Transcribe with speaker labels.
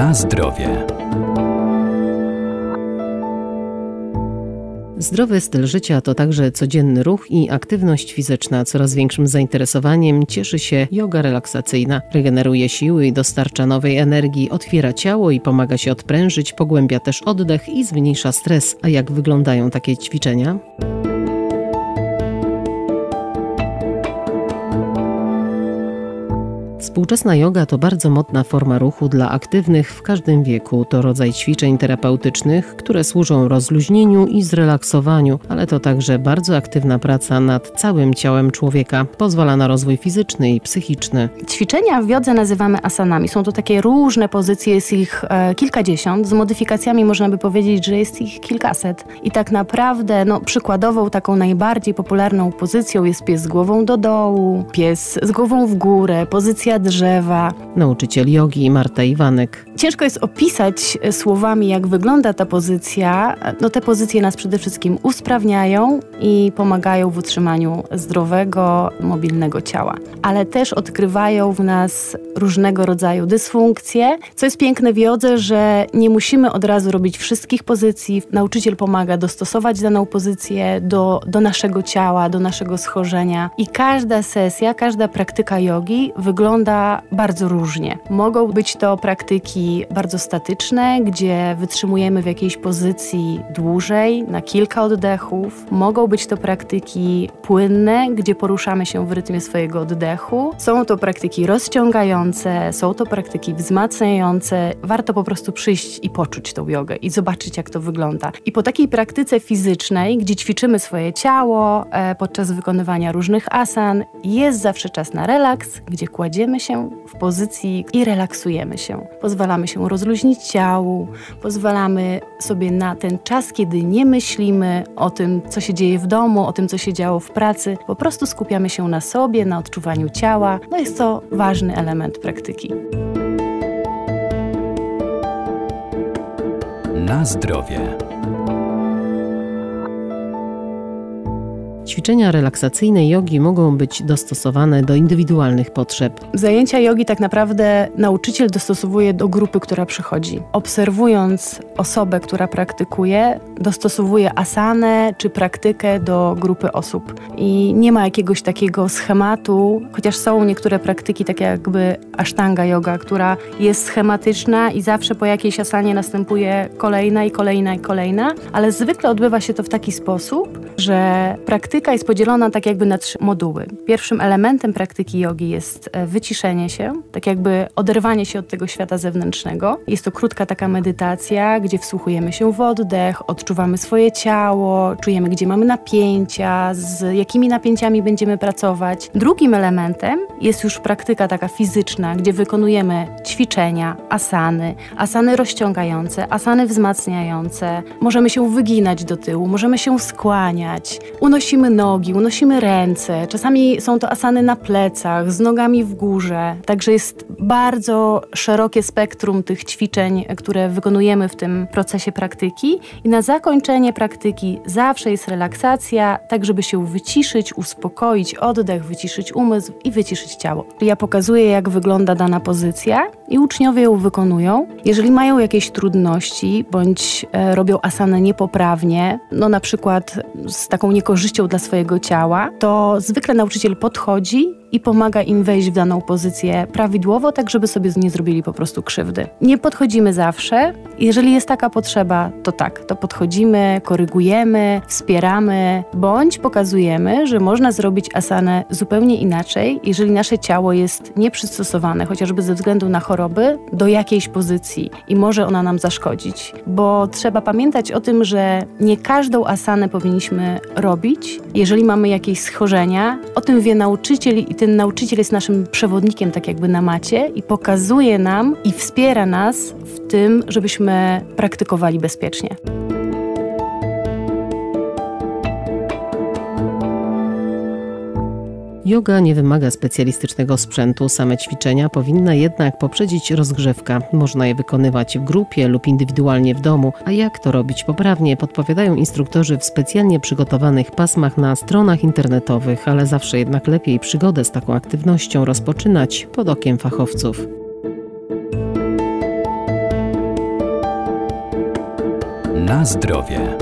Speaker 1: Na zdrowie. Zdrowy styl życia to także codzienny ruch i aktywność fizyczna. Coraz większym zainteresowaniem cieszy się yoga relaksacyjna. Regeneruje siły i dostarcza nowej energii, otwiera ciało i pomaga się odprężyć, pogłębia też oddech i zmniejsza stres. A jak wyglądają takie ćwiczenia? Współczesna yoga to bardzo modna forma ruchu dla aktywnych w każdym wieku. To rodzaj ćwiczeń terapeutycznych, które służą rozluźnieniu i zrelaksowaniu, ale to także bardzo aktywna praca nad całym ciałem człowieka. Pozwala na rozwój fizyczny i psychiczny.
Speaker 2: Ćwiczenia w jodze nazywamy asanami. Są to takie różne pozycje, jest ich e, kilkadziesiąt. Z modyfikacjami można by powiedzieć, że jest ich kilkaset. I tak naprawdę, no, przykładową taką najbardziej popularną pozycją jest pies z głową do dołu, pies z głową w górę, pozycja drzewa.
Speaker 1: Nauczyciel jogi Marta Iwanek.
Speaker 2: Ciężko jest opisać e, słowami, jak wygląda ta pozycja. No te pozycje nas przede wszystkim usprawniają i pomagają w utrzymaniu zdrowego, mobilnego ciała. Ale też odkrywają w nas różnego rodzaju dysfunkcje. Co jest piękne w jodze, że nie musimy od razu robić wszystkich pozycji. Nauczyciel pomaga dostosować daną pozycję do, do naszego ciała, do naszego schorzenia. I każda sesja, każda praktyka jogi wygląda bardzo różnie. Mogą być to praktyki bardzo statyczne, gdzie wytrzymujemy w jakiejś pozycji dłużej, na kilka oddechów. Mogą być to praktyki płynne, gdzie poruszamy się w rytmie swojego oddechu. Są to praktyki rozciągające, są to praktyki wzmacniające. Warto po prostu przyjść i poczuć tą jogę i zobaczyć, jak to wygląda. I po takiej praktyce fizycznej, gdzie ćwiczymy swoje ciało e, podczas wykonywania różnych asan, jest zawsze czas na relaks, gdzie kładziemy się w pozycji i relaksujemy się. Pozwalamy się rozluźnić ciału, pozwalamy sobie na ten czas, kiedy nie myślimy o tym, co się dzieje w domu, o tym, co się działo w pracy. Po prostu skupiamy się na sobie, na odczuwaniu ciała. No jest to ważny element praktyki.
Speaker 1: Na zdrowie. Ćwiczenia relaksacyjne jogi mogą być dostosowane do indywidualnych potrzeb.
Speaker 2: Zajęcia jogi tak naprawdę nauczyciel dostosowuje do grupy, która przychodzi. Obserwując osobę, która praktykuje, dostosowuje asanę czy praktykę do grupy osób. I nie ma jakiegoś takiego schematu, chociaż są niektóre praktyki, takie jakby ashtanga yoga, która jest schematyczna i zawsze po jakiejś asanie następuje kolejna i kolejna i kolejna, ale zwykle odbywa się to w taki sposób, że praktyka jest podzielona tak jakby na trzy moduły. Pierwszym elementem praktyki jogi jest e, wyciszenie się, tak jakby oderwanie się od tego świata zewnętrznego. Jest to krótka taka medytacja, gdzie wsłuchujemy się w oddech, odczuwamy swoje ciało, czujemy, gdzie mamy napięcia, z jakimi napięciami będziemy pracować. Drugim elementem jest już praktyka taka fizyczna, gdzie wykonujemy ćwiczenia, asany, asany rozciągające, asany wzmacniające. Możemy się wyginać do tyłu, możemy się skłaniać, Unosimy nogi, unosimy ręce. Czasami są to asany na plecach, z nogami w górze. Także jest bardzo szerokie spektrum tych ćwiczeń, które wykonujemy w tym procesie praktyki. I na zakończenie praktyki zawsze jest relaksacja, tak żeby się wyciszyć, uspokoić oddech, wyciszyć umysł i wyciszyć ciało. Ja pokazuję, jak wygląda dana pozycja i uczniowie ją wykonują. Jeżeli mają jakieś trudności bądź e, robią asanę niepoprawnie, no na przykład z taką niekorzyścią dla swojego ciała, to zwykle nauczyciel podchodzi i pomaga im wejść w daną pozycję prawidłowo, tak żeby sobie nie zrobili po prostu krzywdy. Nie podchodzimy zawsze. Jeżeli jest taka potrzeba, to tak, to podchodzimy, korygujemy, wspieramy, bądź pokazujemy, że można zrobić asanę zupełnie inaczej, jeżeli nasze ciało jest nieprzystosowane, chociażby ze względu na choroby, do jakiejś pozycji i może ona nam zaszkodzić. Bo trzeba pamiętać o tym, że nie każdą asanę powinniśmy robić, jeżeli mamy jakieś schorzenia. O tym wie nauczyciel i ten nauczyciel jest naszym przewodnikiem, tak jakby na macie, i pokazuje nam i wspiera nas w tym, praktykowali bezpiecznie.
Speaker 1: Yoga nie wymaga specjalistycznego sprzętu, same ćwiczenia powinna jednak poprzedzić rozgrzewka. Można je wykonywać w grupie lub indywidualnie w domu, a jak to robić poprawnie, podpowiadają instruktorzy w specjalnie przygotowanych pasmach na stronach internetowych, ale zawsze jednak lepiej przygodę z taką aktywnością rozpoczynać pod okiem fachowców.
Speaker 3: Na zdrowie.